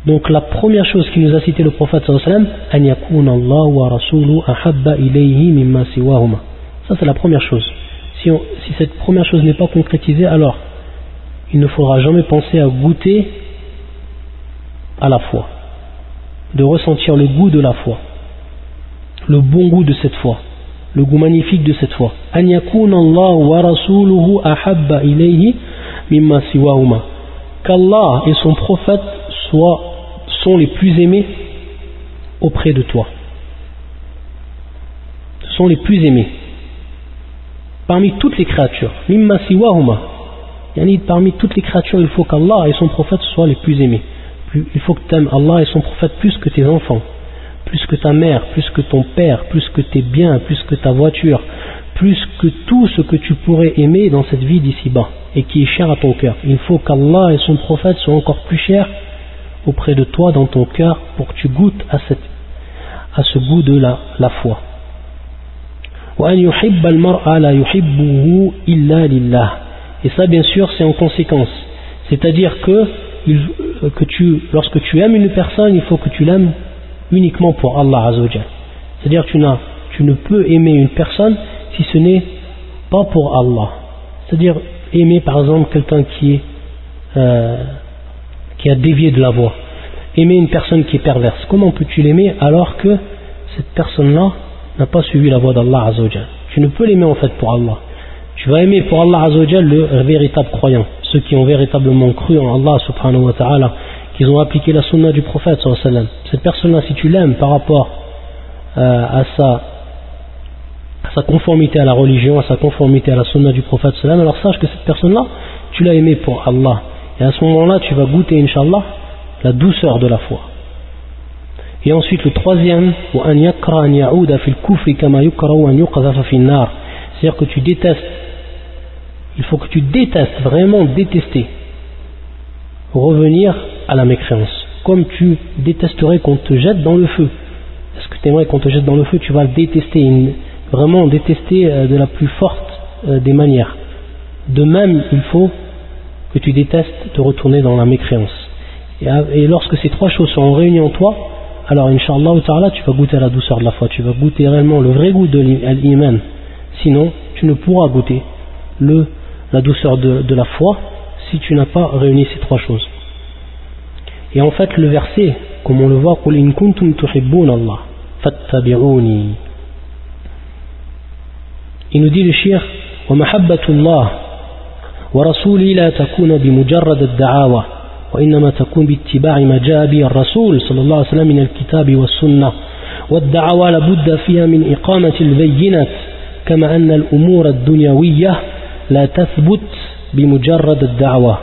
Donc la première chose qui nous a cité le prophète sallallahu alayhi wa sallam, Ça c'est la première chose. Si, cette première chose n'est pas concrétisée, alors il ne faudra jamais penser à goûter à la foi, de ressentir le goût de la foi, le bon goût de cette foi, le goût magnifique de cette foi. Qu'Allah et son prophète soient, sont les plus aimés auprès de toi. Sont les plus aimés parmi toutes les créatures. Mimma siwahuma. Parmi toutes les créatures, il faut qu'Allah et son prophète soient les plus aimés il faut que tu aimes Allah et son prophète plus que tes enfants, plus que ta mère, plus que ton père, plus que tes biens, plus que ta voiture, plus que tout ce que tu pourrais aimer dans cette vie d'ici-bas et qui est cher à ton cœur. Il faut qu'Allah et son prophète soient encore plus chers auprès de toi dans ton cœur pour que tu goûtes à, ce goût de la foi. Et ça, bien sûr, c'est en conséquence. C'est-à-dire que euh, que tu, lorsque tu aimes une personne, il faut que tu l'aimes uniquement pour Allah Azzawajal. C'est-à-dire tu, tu ne peux aimer une personne si ce n'est pas pour Allah. C'est-à-dire aimer par exemple quelqu'un qui euh, qui a dévié de la voie. Aimer une personne qui est perverse. Comment peux-tu l'aimer alors que cette personne-là n'a pas suivi la voie d'Allah Azzawajal Tu ne peux l'aimer en fait pour Allah. Tu vas aimer pour Allah Azzawajal le véritable croyant ceux qui ont véritablement cru en Allah subhanahu wa ta'ala, qu'ils ont appliqué la sunna du prophète sallallahu Cette personne-là, si tu l'aimes par rapport euh, à, sa, conformité à la religion, à sa conformité à la sunna du prophète sallallahu alors sache que cette personne-là, tu l'as aimé pour Allah. Et à ce moment-là, tu vas goûter, Inch'Allah, la douceur de la foi. Et ensuite, le troisième, c'est-à-dire que tu détestes, il faut que tu détestes, vraiment détester, revenir à la mécréance, comme tu détesterais qu'on te jette dans le feu. Est-ce que tu aimerais qu'on te jette dans le feu? Tu vas le détester, vraiment détester euh, de la plus forte euh, des manières. De même, il faut que tu détestes te retourner dans la mécréance. Et, lorsque ces trois choses sont réunies en toi, alors Inch'Allah tu vas goûter la douceur de la foi, tu vas goûter réellement le vrai goût de l'iman. Sinon, tu ne pourras goûter le, la douceur de, de la foi si tu n'as pas réuni ces trois choses. Et en fait, le verset, comme on le voit, قُلْ إِن كُنْتُمْ تُحِبُّونَ اللَّهِ فَاتَّبِعُونِي Il nous dit le shir, وَمَحَبَّةُ اللَّهِ ورسولي لا تكون بمجرد الدعاوى وإنما تكون باتباع ما جاء به الرسول صلى الله عليه وسلم من الكتاب والسنة والدعوى لابد فيها من إقامة البينة كما أن الأمور الدنيوية لا تثبت بمجرد الدعوة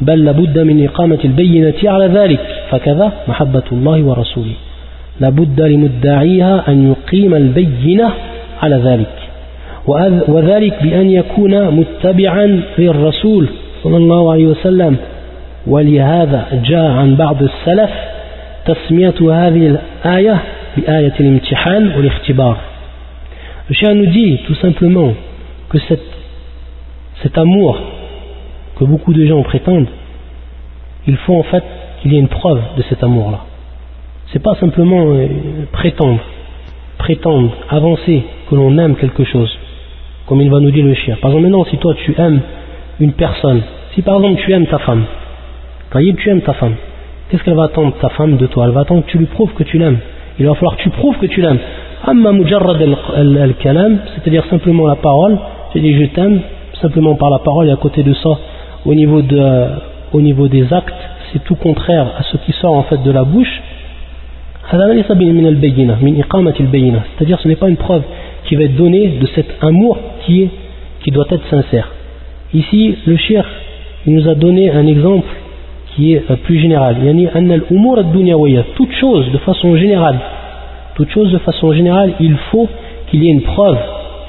بل لابد من إقامة البينة على ذلك فكذا محبة الله ورسوله. لابد لمدعيها أن يقيم البينة على ذلك. وذلك بأن يكون متبعا للرسول صلى الله عليه وسلم. ولهذا جاء عن بعض السلف تسمية هذه الآية بآية الامتحان والاختبار Le chien nous dit tout simplement que cette, cet amour que beaucoup de gens prétendent, il faut en fait qu'il y ait une preuve de cet amour-là. C'est pas simplement euh, prétendre, prétendre, avancer que l'on aime quelque chose, comme il va nous dire le chien. Par exemple, maintenant, si toi tu aimes une personne, si par exemple tu aimes ta femme, tu aimes ta femme, qu'est-ce qu'elle va attendre ta femme de toi? Elle va attendre que tu lui prouves que tu l'aimes. Il va falloir que tu prouves que tu l'aimes. Amma mujarrad al-kalam, c'est-à-dire simplement la parole, tu dis je t'aime, simplement par la parole, et à côté de ça, au niveau, de, au niveau des actes, c'est tout contraire à ce qui sort en fait de la bouche. C'est-à-dire ce n'est pas une preuve qui va être donnée de cet amour qui doit être sincère. Ici, le shir, il nous a donné un exemple qui est euh, plus général. Toute chose de façon générale toute chose de façon générale, il faut qu'il y ait une preuve.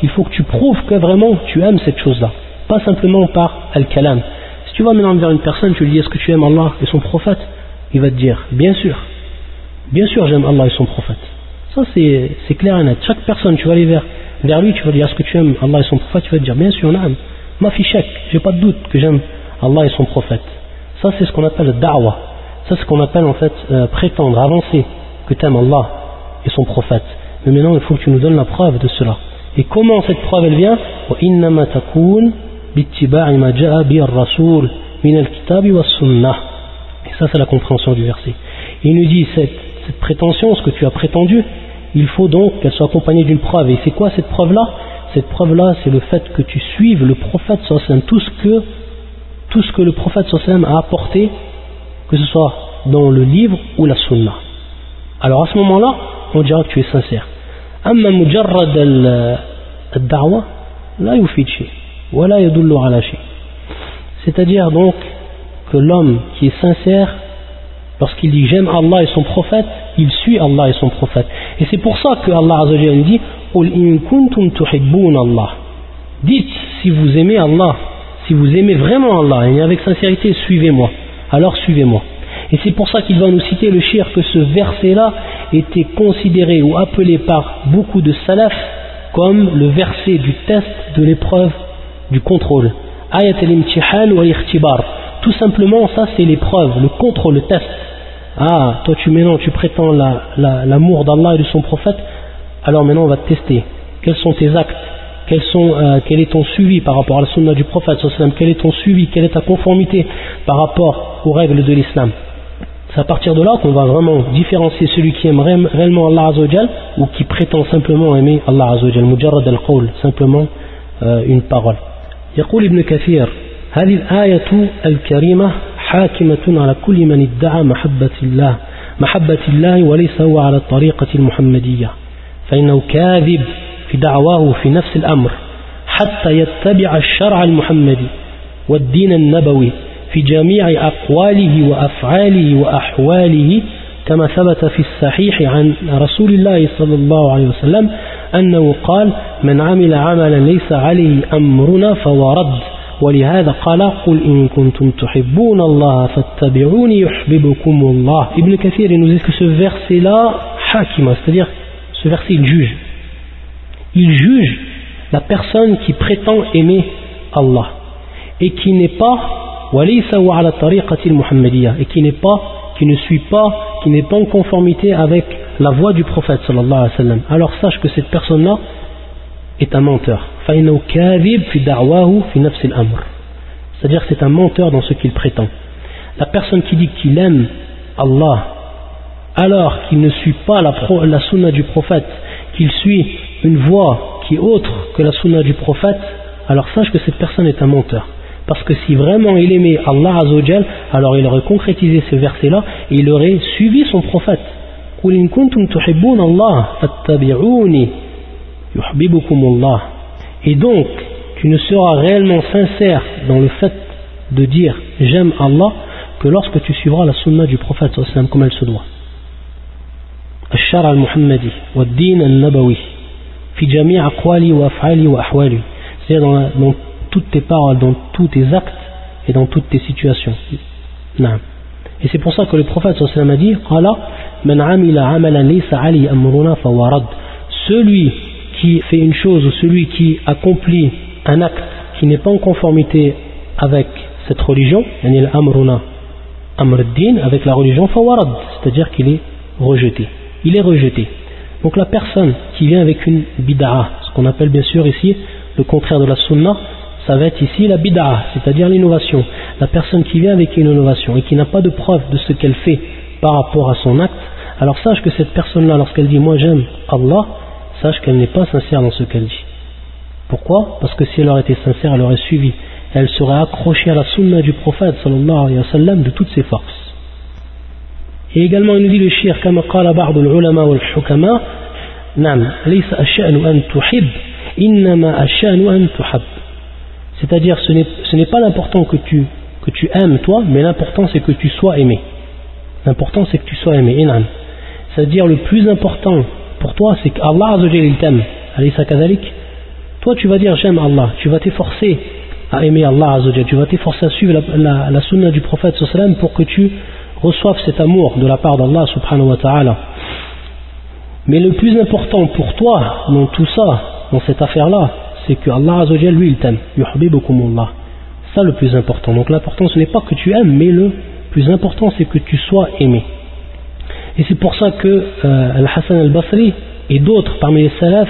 Il faut que tu prouves que vraiment tu aimes cette chose-là. Pas simplement par al-kalam. Si tu vas maintenant vers une personne, tu lui dis est-ce que tu aimes Allah et son prophète? Il va te dire bien sûr. Bien sûr j'aime Allah et son prophète. Ça c'est clair et net. Chaque personne, tu vas aller vers, vers lui, tu vas lui dire est-ce que tu aimes Allah et son prophète? Tu vas te dire bien sûr, naam. Ma fichek, j'ai pas de doute que j'aime Allah et son prophète. Ça c'est ce qu'on appelle da'wa. Ça c'est ce qu'on appelle en fait euh, prétendre, avancer que tu aimes Allah et son prophète. Mais maintenant, il faut que tu nous donnes la preuve de cela. Et comment cette preuve elle vient? Et ça, c'est la compréhension du verset. il nous dit cette, prétention, ce que tu as prétendu, il faut donc qu'elle soit accompagnée d'une preuve. Et c'est quoi cette preuve-là? Cette preuve-là, c'est le fait que tu suives le prophète tout ce que tout ce que le prophète a apporté, que ce soit dans le livre ou la sunna. Alors à ce moment-là, on dira que tu es sincère. أما مجرد الدعوة لا يفيد شيء ولا يدل على شيء c'est-à-dire donc que l'homme qui est sincère lorsqu'il dit j'aime Allah et son prophète il suit Allah et son prophète et c'est pour ça que Allah Azzawajal dit قل إن كنتم تحبون الله dites si vous aimez Allah si vous aimez vraiment Allah et avec sincérité suivez-moi alors suivez-moi et c'est pour ça qu'il va nous citer le shir que ce verset-là était considéré ou appelé par beaucoup de salaf comme le verset du test de l'épreuve du contrôle. Ayat al-imtihan wa Tout simplement, ça c'est l'épreuve, le contrôle, le test. Ah, toi tu maintenant tu prétends l'amour d'Allah et de son prophète, alors maintenant on va te tester. Quels sont tes actes sont, euh, Quel est ton suivi par rapport à la sunna du prophète Quel est ton suivi Quelle est ta conformité par rapport aux règles de l'islam c'est à partir de là qu'on va vraiment différencier celui qui aime réellement Allah Azzawajal ou qui prétend simplement aimer Allah Azzawajal, mujarrad al-qawl, simplement euh, une parole. يقول ابن كثير هذه الآية الكريمة حاكمة على كل من ادعى محبة الله محبة الله وليس هو على الطريقة المحمدية فإنه كاذب دعواه في نفس الأمر حتى يتبع الشرع المحمدي والدين النبوي في جميع أقواله وأفعاله وأحواله كما ثبت في الصحيح عن رسول الله صلى الله عليه وسلم أنه قال من عمل عملا ليس عليه أمرنا فهو رد ولهذا قال قل إن كنتم تحبون الله فاتبعوني يحببكم الله Ibn Kathir il nous dit que ce verset là hakima c'est-à-dire ce verset juge. Il juge la personne qui prétend aimer Allah et qui n'est pas et qui n'est pas qui ne suit pas qui n'est pas en conformité avec la voix du prophète sallallahu alors sache que cette personne là est un menteur. c'est-à-dire c'est un menteur dans ce qu'il prétend. La personne qui dit qu'il aime Allah alors qu'il ne suit pas la, la sunna du prophète qu'il suit une voie qui est autre que la sunna du prophète, alors sache que cette personne est un menteur. Parce que si vraiment il aimait Allah Azzawajal, alors il aurait concrétisé ce verset-là et il aurait suivi son prophète. Et donc, tu ne seras réellement sincère dans le fait de dire j'aime Allah que lorsque tu suivras la sunna du prophète comme elle se doit c'est-à-dire dans, toutes tes paroles, dans tous tes actes et dans toutes tes situations. Et c'est pour ça que le prophète sallallahu a dit Celui qui fait une chose ou celui qui accomplit un acte qui n'est pas en conformité avec cette religion, avec la religion c'est-à-dire qu'il est rejeté. Il est rejeté. Donc la personne qui vient avec une bid'a, ce qu'on appelle bien sûr ici le contraire de la sunna, ça va être ici la bid'a, c'est-à-dire l'innovation. La personne qui vient avec une innovation et qui n'a pas de preuve de ce qu'elle fait par rapport à son acte, alors sache que cette personne-là, lorsqu'elle dit moi j'aime Allah, sache qu'elle n'est pas sincère dans ce qu'elle dit. Pourquoi? Parce que si elle aurait été sincère, elle aurait suivi. Elle serait accrochée à la sunna du prophète sallallahu alayhi wa de toutes ses forces. Et également, il nous dit le shir, comme قال بعض العلماء والحكماء نعم ليس الشأن أن تحب إنما الشأن أن تحب c'est-à-dire, ce n'est pas l'important que tu, que tu aimes toi, mais l'important c'est que tu sois aimé. L'important c'est que tu sois aimé. C'est-à-dire, le plus important pour toi, c'est qu'Allah il t'aime. Toi, tu vas dire j'aime Allah. Tu vas t'efforcer à aimer Allah Tu vas t'efforcer à suivre la, la, sunna du prophète pour que tu reçoives cet amour de la part d'Allah subhanahu wa ta'ala. Mais le plus important pour toi dans tout ça, dans cette affaire-là, c'est que Allah lui il t'aime. Allah. Ça le plus important. Donc l'important ce n'est pas que tu aimes, mais le plus important c'est que tu sois aimé. Et c'est pour ça que euh, Al-Hassan al-Basri et d'autres parmi les salafs,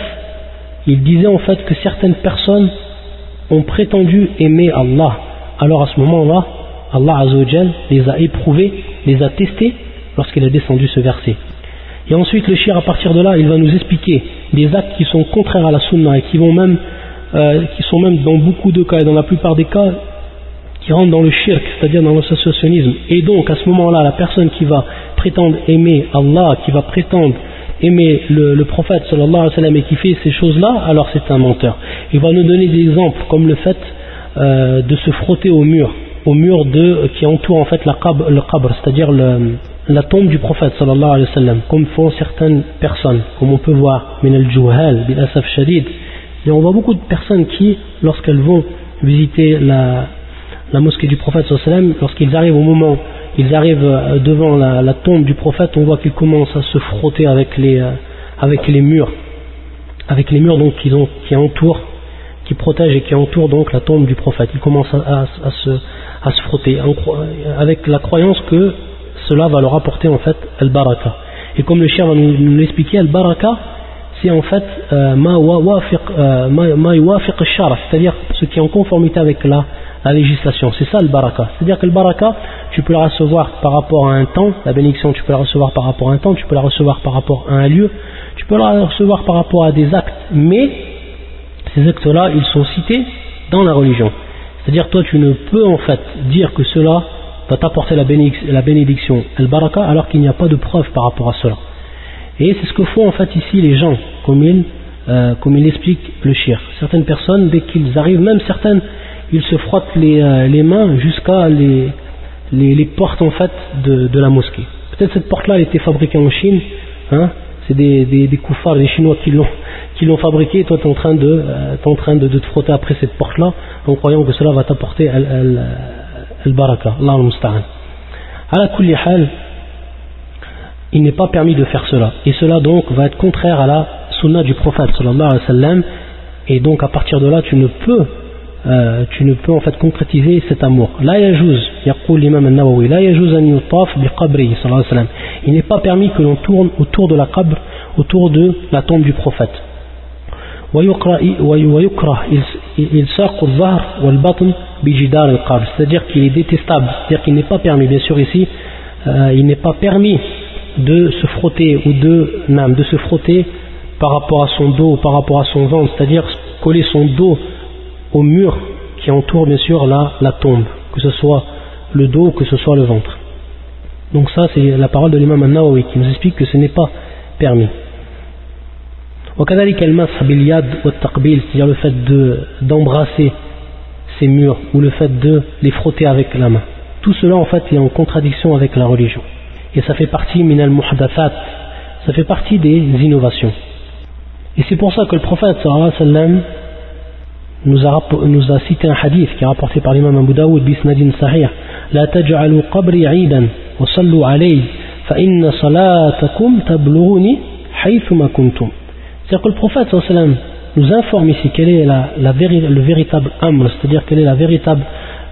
ils disaient en fait que certaines personnes ont prétendu aimer Allah. Alors à ce moment-là, Allah Azzawajal les a éprouvés, les a testés lorsqu'il a descendu ce verset. Et ensuite le shir à partir de là, il va nous expliquer des actes qui sont contraires à la sunna et qui vont même euh, qui sont même dans beaucoup de cas et dans la plupart des cas qui rentrent dans le shirk, c'est-à-dire dans l'associationnisme. Et donc à ce moment-là, la personne qui va prétendre aimer Allah, qui va prétendre aimer le, prophète sallallahu alayhi wa et qui fait ces choses-là, alors c'est un menteur. Il va nous donner des exemples comme le fait euh, de se frotter au mur, au mur de, qui entoure en fait la le qabr, c'est-à-dire la tombe du prophète sallallahu alayhi wa comme font certaines personnes, comme on peut voir, min et on voit beaucoup de personnes qui, lorsqu'elles vont visiter la, mosquée du prophète, lorsqu'ils arrivent au moment, ils arrivent euh, devant la, tombe du prophète, on voit qu'ils commencent à se frotter avec les, euh, avec les murs, avec les murs donc qui, ont, qui entourent, qui protègent et qui entourent donc la tombe du prophète. Ils commencent à, se, à se frotter avec la croyance que cela va leur apporter en fait al-baraka. Et comme le chien va nous, l'expliquer, al-baraka, c'est en fait euh, euh, c'est-à-dire ce qui est en conformité avec la, la législation. C'est ça le baraka. C'est-à-dire que le baraka, tu peux la recevoir par rapport à un temps, la bénédiction, tu peux la recevoir par rapport à un temps, tu peux la recevoir par rapport à un lieu, tu peux la recevoir par rapport à des actes, mais ces actes-là, ils sont cités dans la religion. C'est-à-dire, toi, tu ne peux en fait dire que cela va t'apporter la bénédiction, le baraka, alors qu'il n'y a pas de preuve par rapport à cela. Et c'est ce que font en fait ici les gens, comme il, euh, le shir. Certaines personnes, dès qu'ils arrivent, même certaines il se frotte les, euh, mains jusqu'à les, portes en fait de, la mosquée. Peut-être cette porte-là elle était fabriquée en Chine, hein, c'est des, des, des Chinois qui l'ont fabriquée, et toi tu es en train, de, euh, train de, te frotter après cette porte-là, en croyant que cela va t'apporter al-baraka, Allah al-musta'an. À la kulli hal, il n'est pas permis de faire cela. Et cela donc va être contraire à la sunna du prophète sallallahu et donc à partir de là tu ne peux tu ne peux en fait concrétiser cet amour. La yajuz, yaqul l'imam la yajuz an yutaf bi qabri sallallahu alayhi wa sallam. Il n'est pas permis que l'on tourne autour de la qabr, autour de la tombe du prophète. c'est-à-dire qu'il est détestable, c'est-à-dire qu'il n'est pas permis, bien sûr ici, euh, il n'est pas permis de se frotter ou de, de se frotter par rapport à son dos, par rapport à son ventre, c'est-à-dire coller son dos au mur qui entoure bien sûr la, la tombe, que ce soit le dos ou que ce soit le ventre. Donc ça c'est la parole de l'imam al-Nawawi qui nous explique que ce n'est pas permis. c'est-à-dire le fait d'embrasser ces murs ou le fait de les frotter avec la main. Tout cela en fait est en contradiction avec la religion. Et ça fait partie minal muhdathat, ça fait partie des innovations. Et c'est pour ça que le prophète sallallahu alayhi wa sallam nous a, nous a cité un hadith qui est rapporté par l'imam Abu Daoud bisnadin sahih qabri 'idan wa sallu alayhi fa inna salatakum tablughuni haythuma kuntum. C'est-à-dire que le prophète sallam nous informe ici quel est la, le véritable amr, c'est-à-dire quelle est la véritable,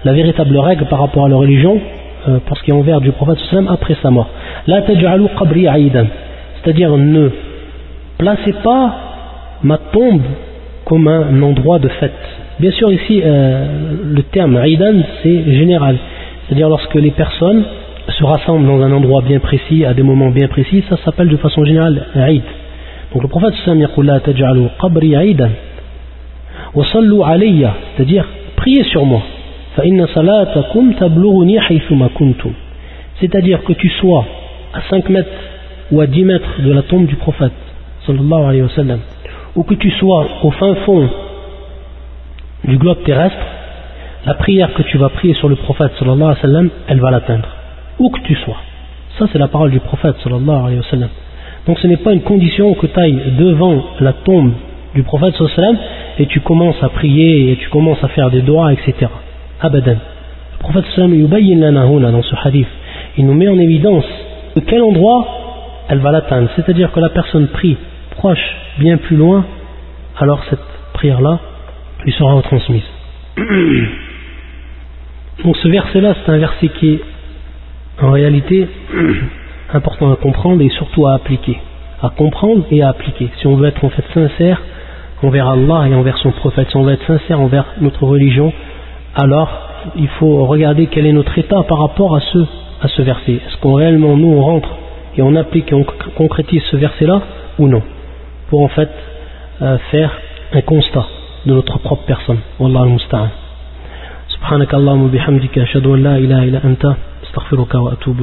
la véritable règle par rapport à la religion euh, pour ce qui est envers du prophète sallam après sa mort. La taj'alu qabri 'idan, c'est-à-dire ne placez pas ma tombe comme un endroit de fête. Bien sûr, ici, euh, le terme Aidan, c'est général. C'est-à-dire lorsque les personnes se rassemblent dans un endroit bien précis, à des moments bien précis, ça s'appelle de façon générale Aïd. Donc le prophète qabri Aidan wa alayya, c'est-à-dire priez sur moi. C'est-à-dire que tu sois à 5 mètres ou à 10 mètres de la tombe du prophète sallallahu alayhi wa sallam ou que tu sois au fin fond du globe terrestre, la prière que tu vas prier sur le prophète sallallahu elle va l'atteindre. Où que tu sois. Ça, c'est la parole du prophète sallallahu alayhi wa. Donc ce n'est pas une condition que tu ailles devant la tombe du prophète sallallahu et tu commences à prier et tu commences à faire des doigts, etc. Abadan. Le prophète sallallahu alayhi wa dans ce hadith, il nous met en évidence de quel endroit elle va l'atteindre. C'est-à-dire que la personne prie proche, bien plus loin, alors cette prière-là lui sera retransmise. Donc ce verset-là, c'est un verset qui est en réalité important à comprendre et surtout à appliquer. À comprendre et à appliquer. Si on veut être en fait sincère envers Allah et envers son prophète, si on veut être sincère envers notre religion, alors il faut regarder quel est notre état par rapport à ce, à ce verset. Est-ce qu'on réellement nous on rentre et on applique et on concrétise ce verset-là ou non? Pour en fait euh, faire un constat de notre propre personne. Wallahu musta'an. سبحانك اللهم وبحمدك أشهد أن لا إله إلا أنت أستغفرك وأتوب